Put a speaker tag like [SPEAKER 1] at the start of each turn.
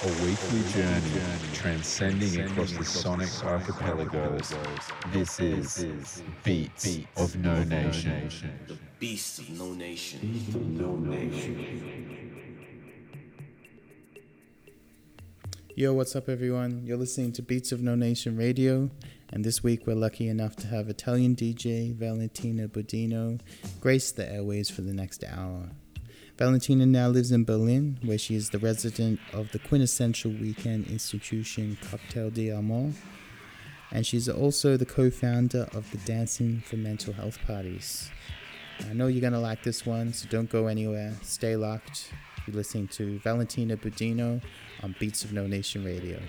[SPEAKER 1] a weekly journey transcending across the sonic archipelagos. This is Beats of No Nation.
[SPEAKER 2] The Beast of No Nation.
[SPEAKER 3] the no nation Yo, what's up, everyone? You're listening to Beats of No Nation Radio, and this week we're lucky enough to have Italian DJ Valentina Budino grace the airways for the next hour. Valentina now lives in Berlin, where she is the resident of the quintessential weekend institution Cocktail d'Amore, and she's also the co founder of the Dancing for Mental Health Parties. I know you're gonna like this one, so don't go anywhere. Stay locked. You're listening to Valentina Budino on Beats of No Nation Radio.